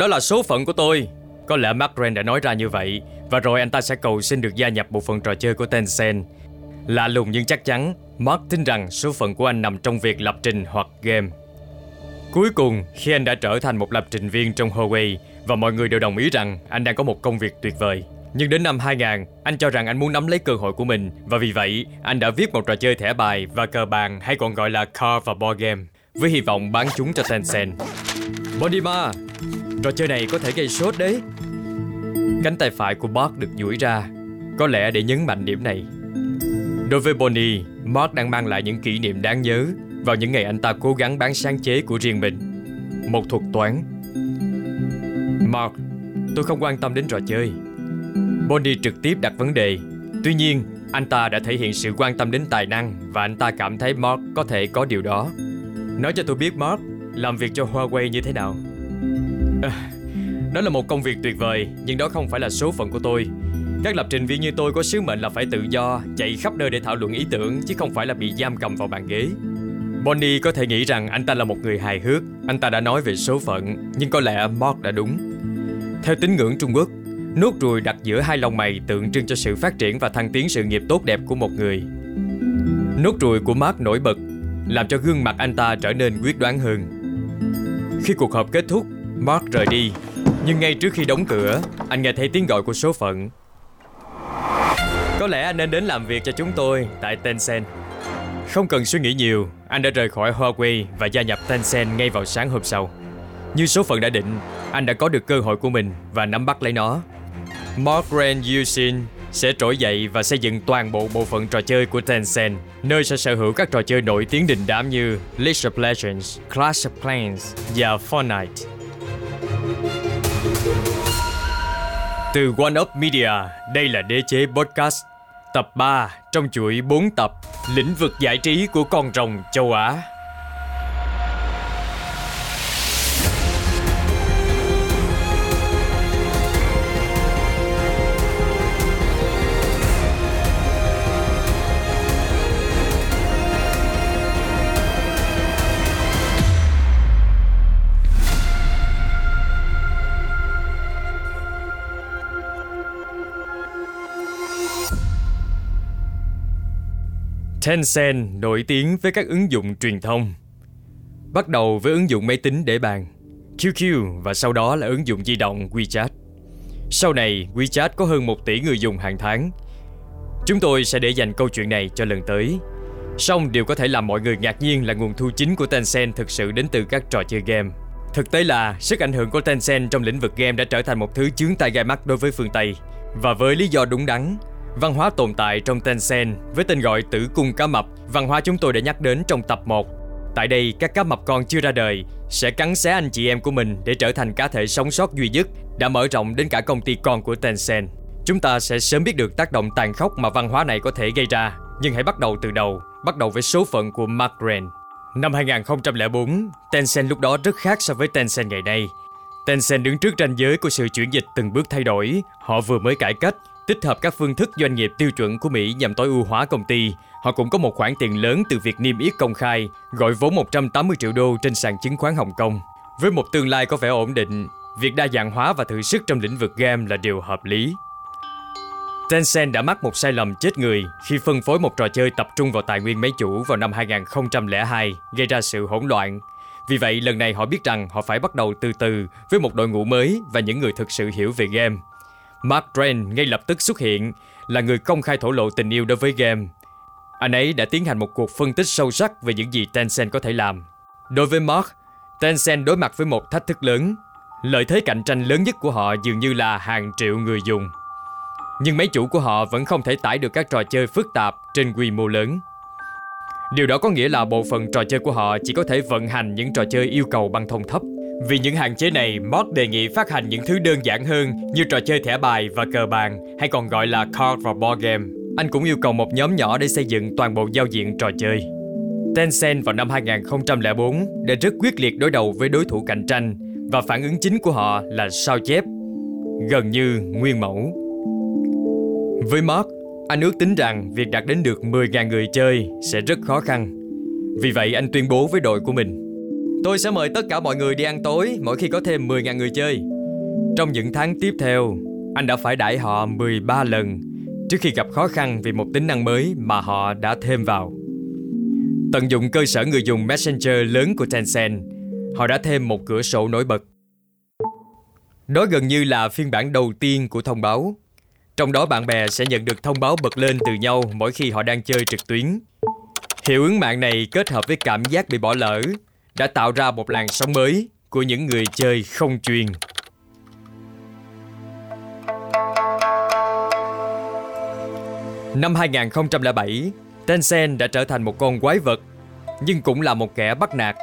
Đó là số phận của tôi Có lẽ Mark Ren đã nói ra như vậy Và rồi anh ta sẽ cầu xin được gia nhập bộ phận trò chơi của Tencent Lạ lùng nhưng chắc chắn Mark tin rằng số phận của anh nằm trong việc lập trình hoặc game Cuối cùng, khi anh đã trở thành một lập trình viên trong Huawei và mọi người đều đồng ý rằng anh đang có một công việc tuyệt vời. Nhưng đến năm 2000, anh cho rằng anh muốn nắm lấy cơ hội của mình và vì vậy, anh đã viết một trò chơi thẻ bài và cờ bàn hay còn gọi là card và board game với hy vọng bán chúng cho Tencent. Bodima, trò chơi này có thể gây sốt đấy. Cánh tay phải của Mark được duỗi ra, có lẽ để nhấn mạnh điểm này. Đối với Bonnie, Mark đang mang lại những kỷ niệm đáng nhớ vào những ngày anh ta cố gắng bán sáng chế của riêng mình. Một thuật toán. Mark, tôi không quan tâm đến trò chơi. Bonnie trực tiếp đặt vấn đề. Tuy nhiên, anh ta đã thể hiện sự quan tâm đến tài năng và anh ta cảm thấy Mark có thể có điều đó. Nói cho tôi biết Mark, làm việc cho Huawei như thế nào? À, đó là một công việc tuyệt vời, nhưng đó không phải là số phận của tôi. Các lập trình viên như tôi có sứ mệnh là phải tự do, chạy khắp nơi để thảo luận ý tưởng chứ không phải là bị giam cầm vào bàn ghế. Bonnie có thể nghĩ rằng anh ta là một người hài hước, anh ta đã nói về số phận, nhưng có lẽ Mark đã đúng. Theo tín ngưỡng Trung Quốc, nốt ruồi đặt giữa hai lông mày tượng trưng cho sự phát triển và thăng tiến sự nghiệp tốt đẹp của một người. Nốt ruồi của Mark nổi bật, làm cho gương mặt anh ta trở nên quyết đoán hơn. Khi cuộc họp kết thúc, Mark rời đi, nhưng ngay trước khi đóng cửa, anh nghe thấy tiếng gọi của số phận. Có lẽ anh nên đến làm việc cho chúng tôi tại Tencent. Không cần suy nghĩ nhiều, anh đã rời khỏi Huawei và gia nhập Tencent ngay vào sáng hôm sau. Như số phận đã định, anh đã có được cơ hội của mình và nắm bắt lấy nó. Mark Ren Yusin sẽ trỗi dậy và xây dựng toàn bộ bộ phận trò chơi của Tencent, nơi sẽ sở hữu các trò chơi nổi tiếng đình đám như League of Legends, Clash of Clans và Fortnite. Từ One Up Media, đây là Đế chế Podcast, tập 3 trong chuỗi 4 tập Lĩnh vực giải trí của con rồng châu Á. Tencent nổi tiếng với các ứng dụng truyền thông. Bắt đầu với ứng dụng máy tính để bàn, QQ và sau đó là ứng dụng di động WeChat. Sau này, WeChat có hơn 1 tỷ người dùng hàng tháng. Chúng tôi sẽ để dành câu chuyện này cho lần tới. Song điều có thể làm mọi người ngạc nhiên là nguồn thu chính của Tencent thực sự đến từ các trò chơi game. Thực tế là sức ảnh hưởng của Tencent trong lĩnh vực game đã trở thành một thứ chướng tai gai mắt đối với phương Tây. Và với lý do đúng đắn, Văn hóa tồn tại trong Tencent với tên gọi tử cung cá mập, văn hóa chúng tôi đã nhắc đến trong tập 1. Tại đây, các cá mập con chưa ra đời sẽ cắn xé anh chị em của mình để trở thành cá thể sống sót duy nhất đã mở rộng đến cả công ty con của Tencent. Chúng ta sẽ sớm biết được tác động tàn khốc mà văn hóa này có thể gây ra, nhưng hãy bắt đầu từ đầu, bắt đầu với số phận của Mark Ren. Năm 2004, Tencent lúc đó rất khác so với Tencent ngày nay. Tencent đứng trước ranh giới của sự chuyển dịch từng bước thay đổi, họ vừa mới cải cách, tích hợp các phương thức doanh nghiệp tiêu chuẩn của Mỹ nhằm tối ưu hóa công ty. Họ cũng có một khoản tiền lớn từ việc niêm yết công khai, gọi vốn 180 triệu đô trên sàn chứng khoán Hồng Kông. Với một tương lai có vẻ ổn định, việc đa dạng hóa và thử sức trong lĩnh vực game là điều hợp lý. Tencent đã mắc một sai lầm chết người khi phân phối một trò chơi tập trung vào tài nguyên máy chủ vào năm 2002, gây ra sự hỗn loạn. Vì vậy, lần này họ biết rằng họ phải bắt đầu từ từ với một đội ngũ mới và những người thực sự hiểu về game. Mark Dren ngay lập tức xuất hiện, là người công khai thổ lộ tình yêu đối với game. Anh ấy đã tiến hành một cuộc phân tích sâu sắc về những gì Tencent có thể làm. Đối với Mark, Tencent đối mặt với một thách thức lớn. Lợi thế cạnh tranh lớn nhất của họ dường như là hàng triệu người dùng. Nhưng máy chủ của họ vẫn không thể tải được các trò chơi phức tạp trên quy mô lớn. Điều đó có nghĩa là bộ phận trò chơi của họ chỉ có thể vận hành những trò chơi yêu cầu băng thông thấp vì những hạn chế này, Mod đề nghị phát hành những thứ đơn giản hơn như trò chơi thẻ bài và cờ bàn, hay còn gọi là card và board game. Anh cũng yêu cầu một nhóm nhỏ để xây dựng toàn bộ giao diện trò chơi. Tencent vào năm 2004 đã rất quyết liệt đối đầu với đối thủ cạnh tranh và phản ứng chính của họ là sao chép, gần như nguyên mẫu. Với Mark, anh ước tính rằng việc đạt đến được 10.000 người chơi sẽ rất khó khăn. Vì vậy anh tuyên bố với đội của mình Tôi sẽ mời tất cả mọi người đi ăn tối mỗi khi có thêm 10.000 người chơi. Trong những tháng tiếp theo, anh đã phải đãi họ 13 lần trước khi gặp khó khăn vì một tính năng mới mà họ đã thêm vào. Tận dụng cơ sở người dùng Messenger lớn của Tencent, họ đã thêm một cửa sổ nổi bật. Đó gần như là phiên bản đầu tiên của thông báo. Trong đó bạn bè sẽ nhận được thông báo bật lên từ nhau mỗi khi họ đang chơi trực tuyến. Hiệu ứng mạng này kết hợp với cảm giác bị bỏ lỡ đã tạo ra một làn sóng mới của những người chơi không chuyên. Năm 2007, Tencent đã trở thành một con quái vật, nhưng cũng là một kẻ bắt nạt,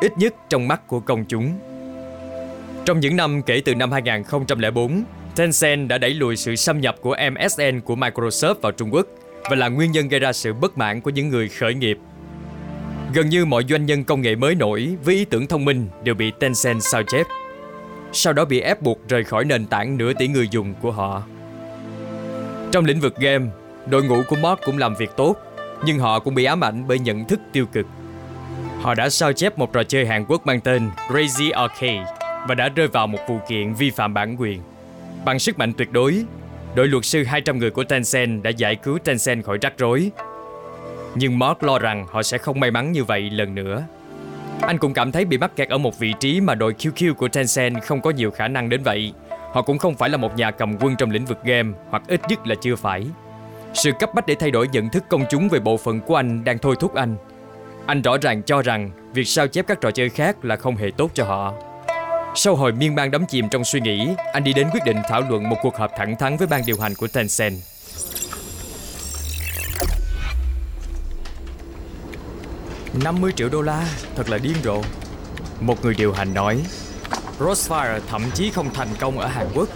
ít nhất trong mắt của công chúng. Trong những năm kể từ năm 2004, Tencent đã đẩy lùi sự xâm nhập của MSN của Microsoft vào Trung Quốc và là nguyên nhân gây ra sự bất mãn của những người khởi nghiệp. Gần như mọi doanh nhân công nghệ mới nổi với ý tưởng thông minh đều bị Tencent sao chép, sau đó bị ép buộc rời khỏi nền tảng nửa tỷ người dùng của họ. Trong lĩnh vực game, đội ngũ của Mark cũng làm việc tốt, nhưng họ cũng bị ám ảnh bởi nhận thức tiêu cực. Họ đã sao chép một trò chơi Hàn Quốc mang tên Crazy Arcade và đã rơi vào một vụ kiện vi phạm bản quyền. Bằng sức mạnh tuyệt đối, đội luật sư 200 người của Tencent đã giải cứu Tencent khỏi rắc rối. Nhưng Mark lo rằng họ sẽ không may mắn như vậy lần nữa. Anh cũng cảm thấy bị mắc kẹt ở một vị trí mà đội QQ của Tencent không có nhiều khả năng đến vậy. Họ cũng không phải là một nhà cầm quân trong lĩnh vực game, hoặc ít nhất là chưa phải. Sự cấp bách để thay đổi nhận thức công chúng về bộ phận của anh đang thôi thúc anh. Anh rõ ràng cho rằng việc sao chép các trò chơi khác là không hề tốt cho họ. Sau hồi miên man đắm chìm trong suy nghĩ, anh đi đến quyết định thảo luận một cuộc họp thẳng thắn với ban điều hành của Tencent. $50 triệu đô la, thật là điên rồ. Một người điều hành nói, Crossfire thậm chí không thành công ở Hàn Quốc.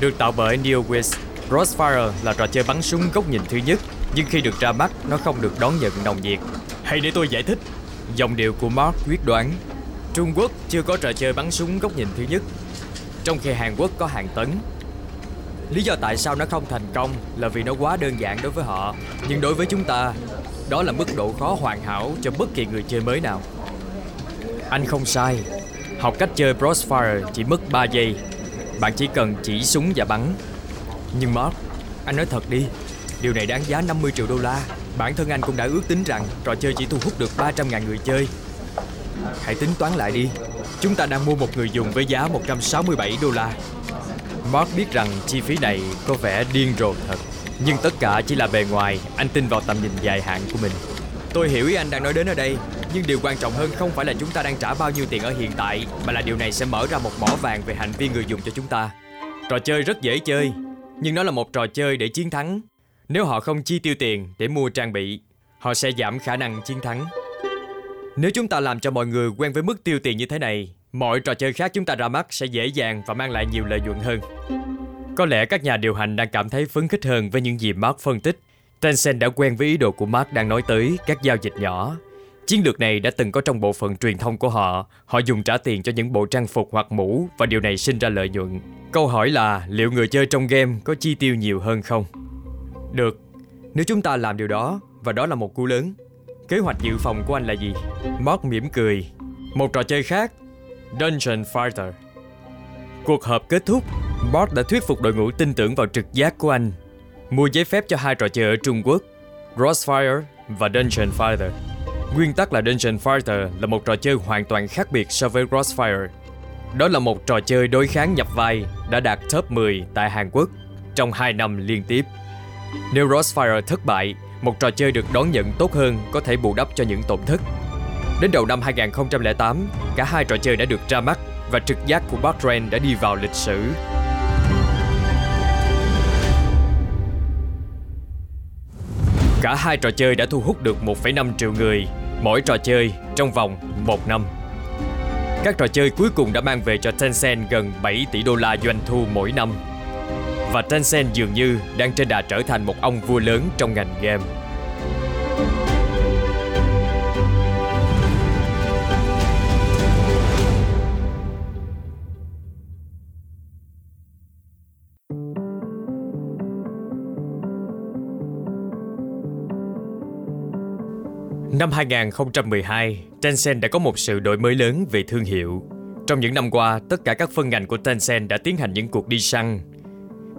Được tạo bởi NeoWiz, Crossfire là trò chơi bắn súng góc nhìn thứ nhất, nhưng khi được ra mắt, nó không được đón nhận nồng nhiệt. Hãy để tôi giải thích. Dòng điệu của Mark quyết đoán Trung Quốc chưa có trò chơi bắn súng góc nhìn thứ nhất Trong khi Hàn Quốc có hàng tấn Lý do tại sao nó không thành công là vì nó quá đơn giản đối với họ Nhưng đối với chúng ta đó là mức độ khó hoàn hảo cho bất kỳ người chơi mới nào. Anh không sai. Học cách chơi Crossfire chỉ mất 3 giây. Bạn chỉ cần chỉ súng và bắn. Nhưng Mark, anh nói thật đi. Điều này đáng giá 50 triệu đô la. Bản thân anh cũng đã ước tính rằng trò chơi chỉ thu hút được 300.000 người chơi. Hãy tính toán lại đi. Chúng ta đang mua một người dùng với giá 167 đô la. Mark biết rằng chi phí này có vẻ điên rồ thật. Nhưng tất cả chỉ là bề ngoài Anh tin vào tầm nhìn dài hạn của mình. Tôi hiểu ý anh đang nói đến ở đây Nhưng điều quan trọng hơn không phải là chúng ta đang trả bao nhiêu tiền ở hiện tại Mà là điều này sẽ mở ra một mỏ vàng về hành vi người dùng cho chúng ta. Trò chơi rất dễ chơi Nhưng nó là một trò chơi để chiến thắng. Nếu họ không chi tiêu tiền để mua trang bị Họ sẽ giảm khả năng chiến thắng. Nếu chúng ta làm cho mọi người quen với mức tiêu tiền như thế này, mọi trò chơi khác chúng ta ra mắt sẽ dễ dàng và mang lại nhiều lợi nhuận hơn. Có lẽ các nhà điều hành đang cảm thấy phấn khích hơn với những gì Mark phân tích. Tencent đã quen với ý đồ của Mark đang nói tới các giao dịch nhỏ. Chiến lược này đã từng có trong bộ phận truyền thông của họ. Họ dùng trả tiền cho những bộ trang phục hoặc mũ và điều này sinh ra lợi nhuận. Câu hỏi là liệu người chơi trong game có chi tiêu nhiều hơn không? Được, nếu chúng ta làm điều đó và đó là một cú lớn Kế hoạch dự phòng của anh là gì? Mark mỉm cười. Một trò chơi khác, Dungeon Fighter. Cuộc họp kết thúc, Bot đã thuyết phục đội ngũ tin tưởng vào trực giác của anh. Mua giấy phép cho hai trò chơi ở Trung Quốc, Crossfire và Dungeon Fighter. Nguyên tắc là Dungeon Fighter là một trò chơi hoàn toàn khác biệt so với Crossfire. Đó là một trò chơi đối kháng nhập vai đã đạt top 10 tại Hàn Quốc trong 2 năm liên tiếp. Nếu Crossfire thất bại, một trò chơi được đón nhận tốt hơn có thể bù đắp cho những tổn thất. Đến đầu năm 2008, cả hai trò chơi đã được ra mắt và trực giác của Bartrand đã đi vào lịch sử. Cả hai trò chơi đã thu hút được 1,5 triệu người mỗi trò chơi trong vòng một năm. Các trò chơi cuối cùng đã mang về cho Tencent gần 7 tỷ đô la doanh thu mỗi năm và Tencent dường như đang trên đà trở thành một ông vua lớn trong ngành game. Năm 2012, Tencent đã có một sự đổi mới lớn về thương hiệu. Trong những năm qua, tất cả các phân ngành của Tencent đã tiến hành những cuộc đi săn.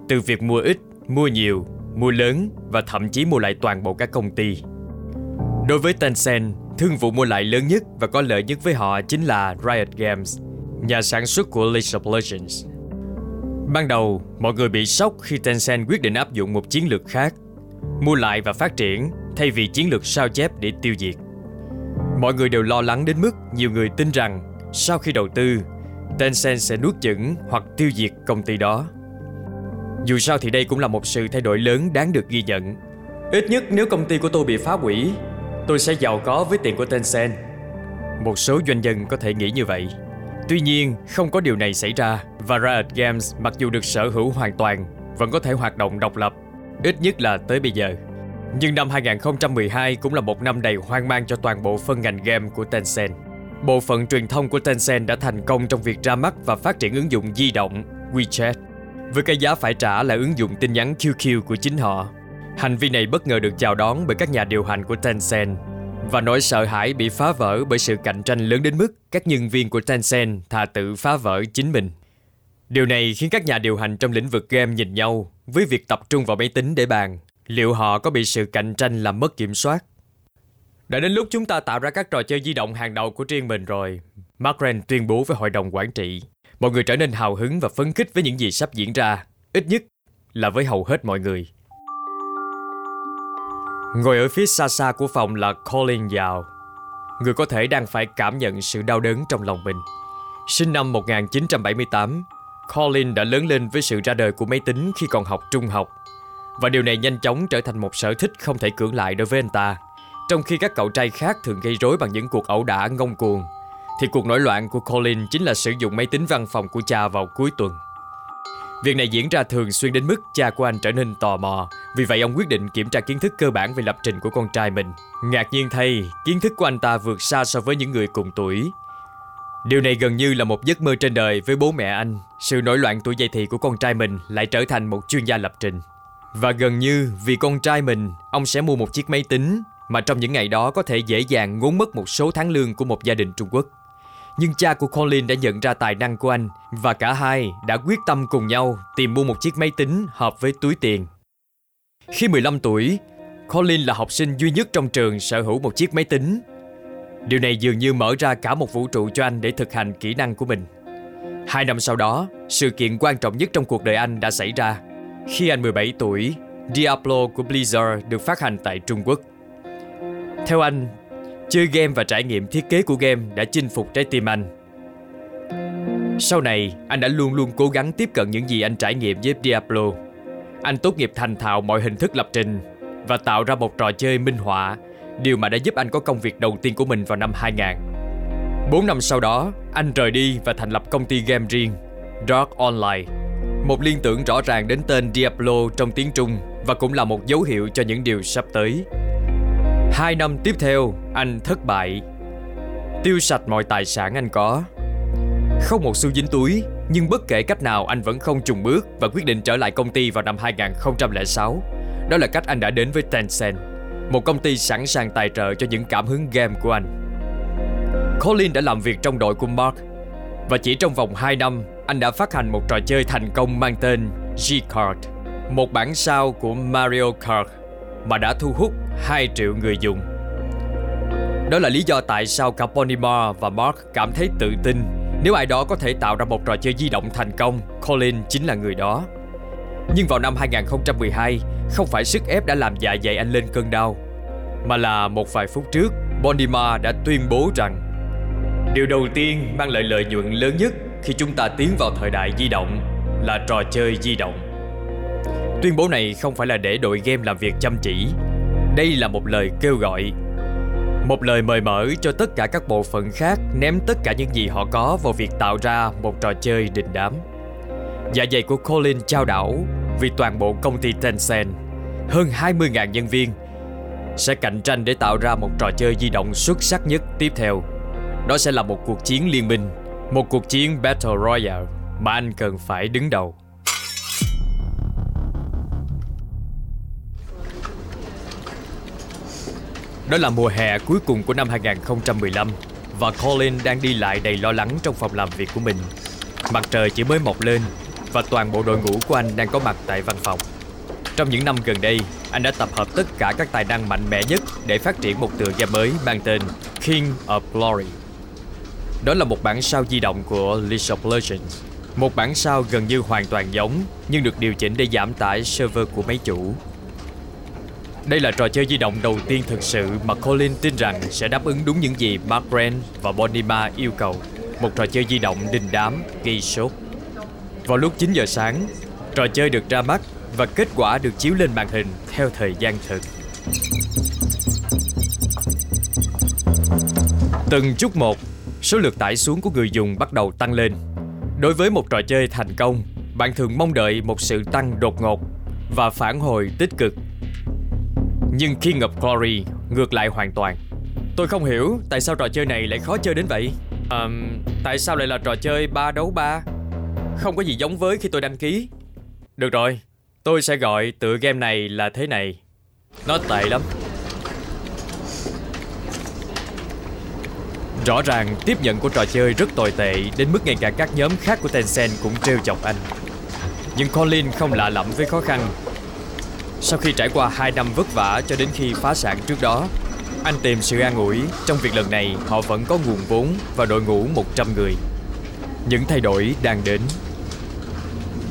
Từ việc mua ít, mua nhiều, mua lớn và thậm chí mua lại toàn bộ các công ty. Đối với Tencent, thương vụ mua lại lớn nhất và có lợi nhất với họ chính là Riot Games, nhà sản xuất của League of Legends. Ban đầu, mọi người bị sốc khi Tencent quyết định áp dụng một chiến lược khác, mua lại và phát triển thay vì chiến lược sao chép để tiêu diệt. Mọi người đều lo lắng đến mức nhiều người tin rằng sau khi đầu tư, Tencent sẽ nuốt chửng hoặc tiêu diệt công ty đó. Dù sao thì đây cũng là một sự thay đổi lớn đáng được ghi nhận. Ít nhất nếu công ty của tôi bị phá hủy, tôi sẽ giàu có với tiền của Tencent. Một số doanh nhân có thể nghĩ như vậy. Tuy nhiên, không có điều này xảy ra và Riot Games mặc dù được sở hữu hoàn toàn vẫn có thể hoạt động độc lập, ít nhất là tới bây giờ. Nhưng năm 2012 cũng là một năm đầy hoang mang cho toàn bộ phân ngành game của Tencent. Bộ phận truyền thông của Tencent đã thành công trong việc ra mắt và phát triển ứng dụng di động, WeChat với cái giá phải trả là ứng dụng tin nhắn QQ của chính họ. Hành vi này bất ngờ được chào đón bởi các nhà điều hành của Tencent và nỗi sợ hãi bị phá vỡ bởi sự cạnh tranh lớn đến mức các nhân viên của Tencent thà tự phá vỡ chính mình. Điều này khiến các nhà điều hành trong lĩnh vực game nhìn nhau với việc tập trung vào máy tính để bàn liệu họ có bị sự cạnh tranh làm mất kiểm soát. Đã đến lúc chúng ta tạo ra các trò chơi di động hàng đầu của riêng mình rồi. Mark Ren tuyên bố với hội đồng quản trị. Mọi người trở nên hào hứng và phấn khích với những gì sắp diễn ra, ít nhất là với hầu hết mọi người. Ngồi ở phía xa xa của phòng là Colin Yao, người có thể đang phải cảm nhận sự đau đớn trong lòng mình. Sinh năm 1978, Colin đã lớn lên với sự ra đời của máy tính khi còn học trung học và điều này nhanh chóng trở thành một sở thích không thể cưỡng lại đối với anh ta. Trong khi các cậu trai khác thường gây rối bằng những cuộc ẩu đả ngông cuồng, thì cuộc nổi loạn của Colin chính là sử dụng máy tính văn phòng của cha vào cuối tuần. Việc này diễn ra thường xuyên đến mức cha của anh trở nên tò mò, vì vậy ông quyết định kiểm tra kiến thức cơ bản về lập trình của con trai mình. Ngạc nhiên thay, kiến thức của anh ta vượt xa so với những người cùng tuổi. Điều này gần như là một giấc mơ trên đời với bố mẹ anh. Sự nổi loạn tuổi dậy thì của con trai mình lại trở thành một chuyên gia lập trình. Và gần như vì con trai mình, ông sẽ mua một chiếc máy tính mà trong những ngày đó có thể dễ dàng ngốn mất một số tháng lương của một gia đình Trung Quốc. Nhưng cha của Colin đã nhận ra tài năng của anh và cả hai đã quyết tâm cùng nhau tìm mua một chiếc máy tính hợp với túi tiền. Khi 15 tuổi, Colin là học sinh duy nhất trong trường sở hữu một chiếc máy tính. Điều này dường như mở ra cả một vũ trụ cho anh để thực hành kỹ năng của mình. Hai năm sau đó, sự kiện quan trọng nhất trong cuộc đời anh đã xảy ra – khi anh 17 tuổi, Diablo của Blizzard được phát hành tại Trung Quốc. Theo anh, chơi game và trải nghiệm thiết kế của game đã chinh phục trái tim anh. Sau này, anh đã luôn luôn cố gắng tiếp cận những gì anh trải nghiệm với Diablo. Anh tốt nghiệp thành thạo mọi hình thức lập trình và tạo ra một trò chơi minh họa, điều mà đã giúp anh có công việc đầu tiên của mình vào năm 2000. 4 năm sau đó, anh rời đi và thành lập công ty game riêng, Dark Online một liên tưởng rõ ràng đến tên Diablo trong tiếng Trung và cũng là một dấu hiệu cho những điều sắp tới. Hai năm tiếp theo, anh thất bại. Tiêu sạch mọi tài sản anh có. Không một xu dính túi, nhưng bất kể cách nào anh vẫn không trùng bước và quyết định trở lại công ty vào năm 2006. Đó là cách anh đã đến với Tencent, một công ty sẵn sàng tài trợ cho những cảm hứng game của anh. Colin đã làm việc trong đội của Mark và chỉ trong vòng 2 năm anh đã phát hành một trò chơi thành công mang tên G-Kart, một bản sao của Mario Kart mà đã thu hút 2 triệu người dùng. Đó là lý do tại sao cả Ponymar và Mark cảm thấy tự tin nếu ai đó có thể tạo ra một trò chơi di động thành công, Colin chính là người đó. Nhưng vào năm 2012, không phải sức ép đã làm dạ dày anh lên cơn đau, mà là một vài phút trước, Bonimar đã tuyên bố rằng Điều đầu tiên mang lại lợi nhuận lớn nhất khi chúng ta tiến vào thời đại di động là trò chơi di động. Tuyên bố này không phải là để đội game làm việc chăm chỉ. Đây là một lời kêu gọi. Một lời mời mở cho tất cả các bộ phận khác ném tất cả những gì họ có vào việc tạo ra một trò chơi đình đám. Dạ dày của Colin trao đảo vì toàn bộ công ty Tencent, hơn 20.000 nhân viên, sẽ cạnh tranh để tạo ra một trò chơi di động xuất sắc nhất tiếp theo. Đó sẽ là một cuộc chiến liên minh một cuộc chiến Battle Royale mà anh cần phải đứng đầu. Đó là mùa hè cuối cùng của năm 2015 và Colin đang đi lại đầy lo lắng trong phòng làm việc của mình. Mặt trời chỉ mới mọc lên và toàn bộ đội ngũ của anh đang có mặt tại văn phòng. Trong những năm gần đây, anh đã tập hợp tất cả các tài năng mạnh mẽ nhất để phát triển một tựa game mới mang tên King of Glory. Đó là một bản sao di động của League of Legends. Một bản sao gần như hoàn toàn giống nhưng được điều chỉnh để giảm tải server của máy chủ. Đây là trò chơi di động đầu tiên thực sự mà Colin tin rằng sẽ đáp ứng đúng những gì Mark Brand và Bonima yêu cầu. Một trò chơi di động đình đám, gây sốt. Vào lúc 9 giờ sáng, trò chơi được ra mắt và kết quả được chiếu lên màn hình theo thời gian thực. Từng chút một, số lượt tải xuống của người dùng bắt đầu tăng lên. Đối với một trò chơi thành công, bạn thường mong đợi một sự tăng đột ngột và phản hồi tích cực. Nhưng King of Glory ngược lại hoàn toàn. Tôi không hiểu tại sao trò chơi này lại khó chơi đến vậy. À, tại sao lại là trò chơi 3 đấu 3? Không có gì giống với khi tôi đăng ký. Được rồi, tôi sẽ gọi tựa game này là thế này. Nó tệ lắm. Rõ ràng tiếp nhận của trò chơi rất tồi tệ đến mức ngay cả các nhóm khác của Tencent cũng trêu chọc anh. Nhưng Colin không lạ lẫm với khó khăn. Sau khi trải qua 2 năm vất vả cho đến khi phá sản trước đó, anh tìm sự an ủi trong việc lần này họ vẫn có nguồn vốn và đội ngũ 100 người. Những thay đổi đang đến.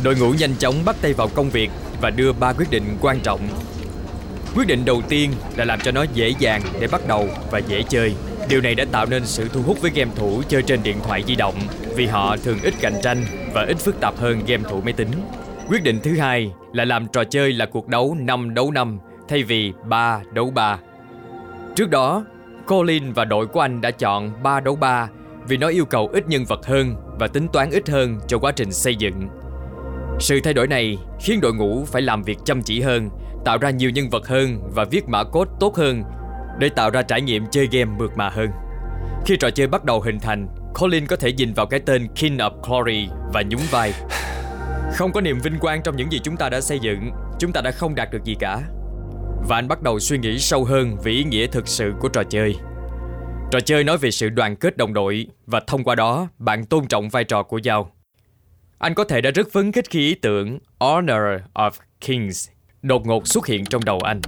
Đội ngũ nhanh chóng bắt tay vào công việc và đưa ba quyết định quan trọng. Quyết định đầu tiên là làm cho nó dễ dàng để bắt đầu và dễ chơi. Điều này đã tạo nên sự thu hút với game thủ chơi trên điện thoại di động vì họ thường ít cạnh tranh và ít phức tạp hơn game thủ máy tính. Quyết định thứ hai là làm trò chơi là cuộc đấu 5 đấu 5 thay vì 3 đấu 3. Trước đó, Colin và đội của anh đã chọn 3 đấu 3 vì nó yêu cầu ít nhân vật hơn và tính toán ít hơn cho quá trình xây dựng. Sự thay đổi này khiến đội ngũ phải làm việc chăm chỉ hơn, tạo ra nhiều nhân vật hơn và viết mã code tốt hơn để tạo ra trải nghiệm chơi game mượt mà hơn. Khi trò chơi bắt đầu hình thành, Colin có thể nhìn vào cái tên King of Glory và nhún vai. Không có niềm vinh quang trong những gì chúng ta đã xây dựng, chúng ta đã không đạt được gì cả. Và anh bắt đầu suy nghĩ sâu hơn về ý nghĩa thực sự của trò chơi. Trò chơi nói về sự đoàn kết đồng đội và thông qua đó bạn tôn trọng vai trò của nhau. Anh có thể đã rất phấn khích khi ý tưởng Honor of Kings đột ngột xuất hiện trong đầu anh.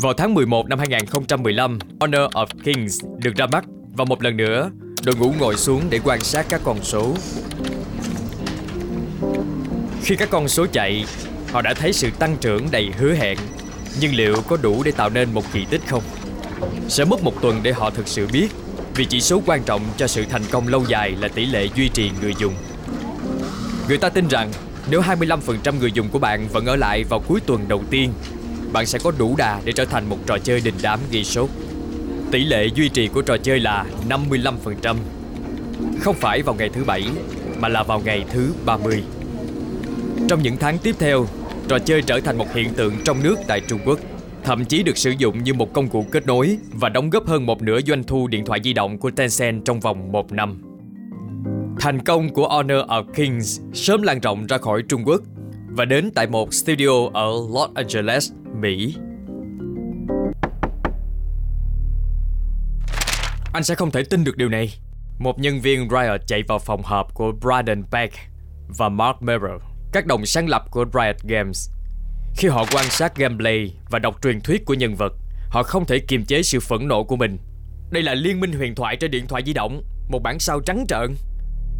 Vào tháng 11 năm 2015, Honor of Kings được ra mắt và một lần nữa, đội ngũ ngồi xuống để quan sát các con số. Khi các con số chạy, họ đã thấy sự tăng trưởng đầy hứa hẹn. Nhưng liệu có đủ để tạo nên một kỳ tích không? Sẽ mất một tuần để họ thực sự biết vì chỉ số quan trọng cho sự thành công lâu dài là tỷ lệ duy trì người dùng. Người ta tin rằng nếu 25% người dùng của bạn vẫn ở lại vào cuối tuần đầu tiên, bạn sẽ có đủ đà để trở thành một trò chơi đình đám ghi sốt. Tỷ lệ duy trì của trò chơi là 55%. Không phải vào ngày thứ bảy, mà là vào ngày thứ 30. Trong những tháng tiếp theo, trò chơi trở thành một hiện tượng trong nước tại Trung Quốc thậm chí được sử dụng như một công cụ kết nối và đóng góp hơn một nửa doanh thu điện thoại di động của Tencent trong vòng một năm. Thành công của Honor of Kings sớm lan rộng ra khỏi Trung Quốc và đến tại một studio ở Los Angeles, Mỹ. Anh sẽ không thể tin được điều này. Một nhân viên Riot chạy vào phòng họp của Brandon Beck và Mark Merrill, các đồng sáng lập của Riot Games khi họ quan sát gameplay và đọc truyền thuyết của nhân vật, họ không thể kiềm chế sự phẫn nộ của mình. Đây là liên minh huyền thoại trên điện thoại di động, một bản sao trắng trợn.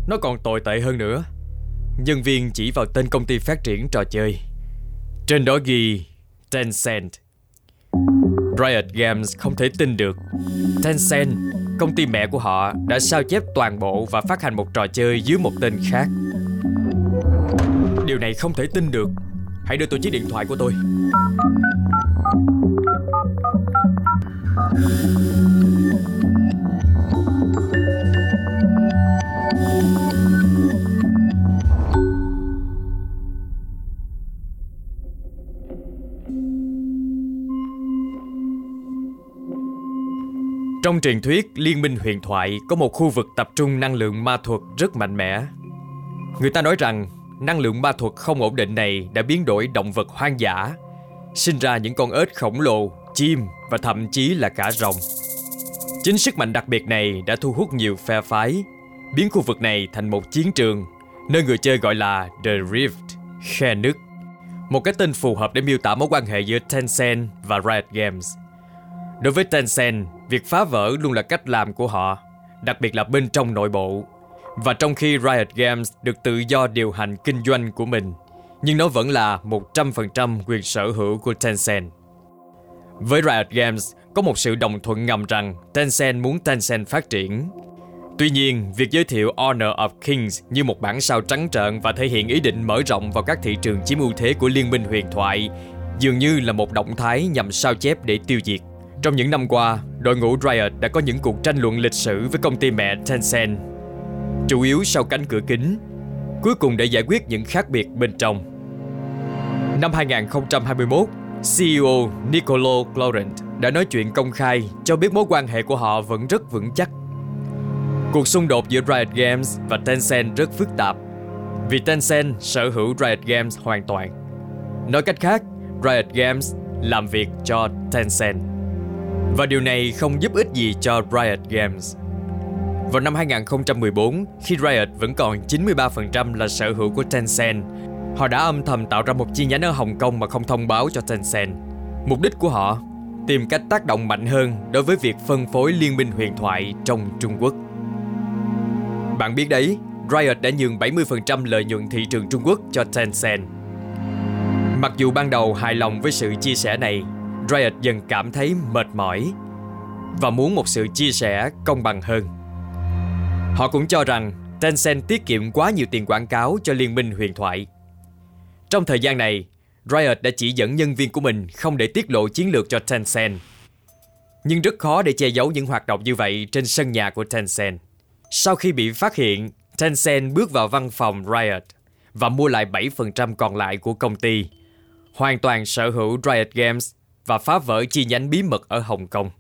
Nó còn tồi tệ hơn nữa. Nhân viên chỉ vào tên công ty phát triển trò chơi. Trên đó ghi Tencent. Riot Games không thể tin được. Tencent, công ty mẹ của họ, đã sao chép toàn bộ và phát hành một trò chơi dưới một tên khác. Điều này không thể tin được Hãy đưa tôi chiếc điện thoại của tôi Trong truyền thuyết Liên minh huyền thoại có một khu vực tập trung năng lượng ma thuật rất mạnh mẽ. Người ta nói rằng năng lượng ma thuật không ổn định này đã biến đổi động vật hoang dã, sinh ra những con ếch khổng lồ chim và thậm chí là cả rồng. Chính sức mạnh đặc biệt này đã thu hút nhiều phe phái, biến khu vực này thành một chiến trường, nơi người chơi gọi là The Rift, khe nứt. Một cái tên phù hợp để miêu tả mối quan hệ giữa Tencent và Riot Games. Đối với Tencent, việc phá vỡ luôn là cách làm của họ, đặc biệt là bên trong nội bộ. Và trong khi Riot Games được tự do điều hành kinh doanh của mình, nhưng nó vẫn là 100% quyền sở hữu của Tencent. Với Riot Games, có một sự đồng thuận ngầm rằng Tencent muốn Tencent phát triển. Tuy nhiên, việc giới thiệu Honor of Kings như một bản sao trắng trợn và thể hiện ý định mở rộng vào các thị trường chiếm ưu thế của Liên minh huyền thoại dường như là một động thái nhằm sao chép để tiêu diệt. Trong những năm qua, đội ngũ Riot đã có những cuộc tranh luận lịch sử với công ty mẹ Tencent, chủ yếu sau cánh cửa kính, cuối cùng để giải quyết những khác biệt bên trong. Năm 2021, CEO Nicolo Laurent đã nói chuyện công khai cho biết mối quan hệ của họ vẫn rất vững chắc. Cuộc xung đột giữa Riot Games và Tencent rất phức tạp vì Tencent sở hữu Riot Games hoàn toàn. Nói cách khác, Riot Games làm việc cho Tencent. Và điều này không giúp ích gì cho Riot Games. Vào năm 2014, khi Riot vẫn còn 93% là sở hữu của Tencent, họ đã âm thầm tạo ra một chi nhánh ở Hồng Kông mà không thông báo cho Tencent. Mục đích của họ tìm cách tác động mạnh hơn đối với việc phân phối liên minh huyền thoại trong Trung Quốc. Bạn biết đấy, Riot đã nhường 70% lợi nhuận thị trường Trung Quốc cho Tencent. Mặc dù ban đầu hài lòng với sự chia sẻ này, Riot dần cảm thấy mệt mỏi và muốn một sự chia sẻ công bằng hơn. Họ cũng cho rằng Tencent tiết kiệm quá nhiều tiền quảng cáo cho liên minh huyền thoại. Trong thời gian này, Riot đã chỉ dẫn nhân viên của mình không để tiết lộ chiến lược cho Tencent. Nhưng rất khó để che giấu những hoạt động như vậy trên sân nhà của Tencent. Sau khi bị phát hiện, Tencent bước vào văn phòng Riot và mua lại 7% còn lại của công ty, hoàn toàn sở hữu Riot Games và phá vỡ chi nhánh bí mật ở Hồng Kông.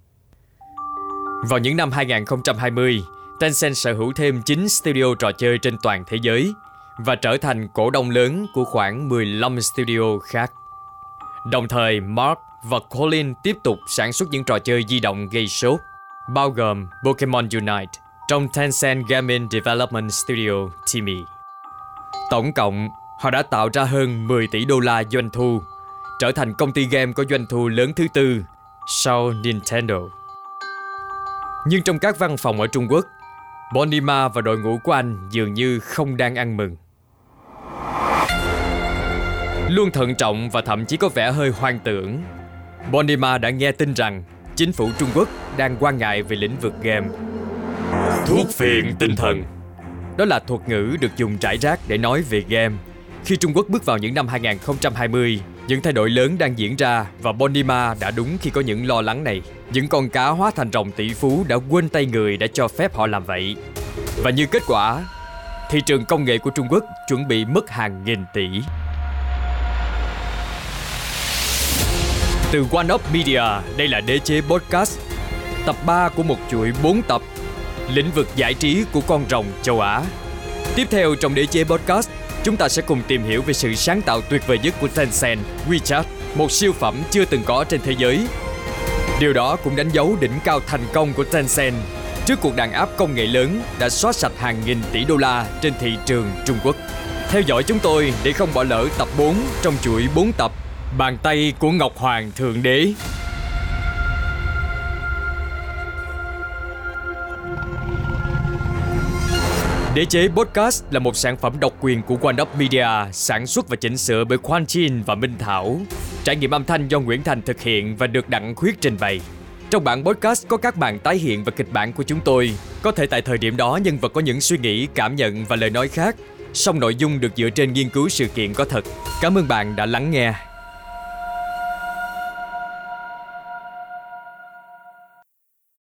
Vào những năm 2020, Tencent sở hữu thêm 9 studio trò chơi trên toàn thế giới và trở thành cổ đông lớn của khoảng 15 studio khác. Đồng thời, Mark và Colin tiếp tục sản xuất những trò chơi di động gây sốt, bao gồm Pokemon Unite trong Tencent Gaming Development Studio Timmy. Tổng cộng, họ đã tạo ra hơn 10 tỷ đô la doanh thu, trở thành công ty game có doanh thu lớn thứ tư sau Nintendo. Nhưng trong các văn phòng ở Trung Quốc, Bonima và đội ngũ của anh dường như không đang ăn mừng. Luôn thận trọng và thậm chí có vẻ hơi hoang tưởng, Bonima đã nghe tin rằng chính phủ Trung Quốc đang quan ngại về lĩnh vực game. Thuốc phiện tinh thần Đó là thuật ngữ được dùng rải rác để nói về game. Khi Trung Quốc bước vào những năm 2020, những thay đổi lớn đang diễn ra và Bonima đã đúng khi có những lo lắng này. Những con cá hóa thành rồng tỷ phú đã quên tay người đã cho phép họ làm vậy. Và như kết quả, thị trường công nghệ của Trung Quốc chuẩn bị mất hàng nghìn tỷ. Từ One Up Media, đây là đế chế podcast, tập 3 của một chuỗi 4 tập, lĩnh vực giải trí của con rồng châu Á. Tiếp theo trong đế chế podcast, chúng ta sẽ cùng tìm hiểu về sự sáng tạo tuyệt vời nhất của Tencent, WeChat, một siêu phẩm chưa từng có trên thế giới. Điều đó cũng đánh dấu đỉnh cao thành công của Tencent trước cuộc đàn áp công nghệ lớn đã xóa sạch hàng nghìn tỷ đô la trên thị trường Trung Quốc. Theo dõi chúng tôi để không bỏ lỡ tập 4 trong chuỗi 4 tập Bàn tay của Ngọc Hoàng Thượng Đế Đế chế Podcast là một sản phẩm độc quyền của One Up Media, sản xuất và chỉnh sửa bởi Quan Chin và Minh Thảo. Trải nghiệm âm thanh do Nguyễn Thành thực hiện và được Đặng Khuyết trình bày. Trong bản podcast có các bạn tái hiện và kịch bản của chúng tôi. Có thể tại thời điểm đó nhân vật có những suy nghĩ, cảm nhận và lời nói khác, song nội dung được dựa trên nghiên cứu sự kiện có thật. Cảm ơn bạn đã lắng nghe.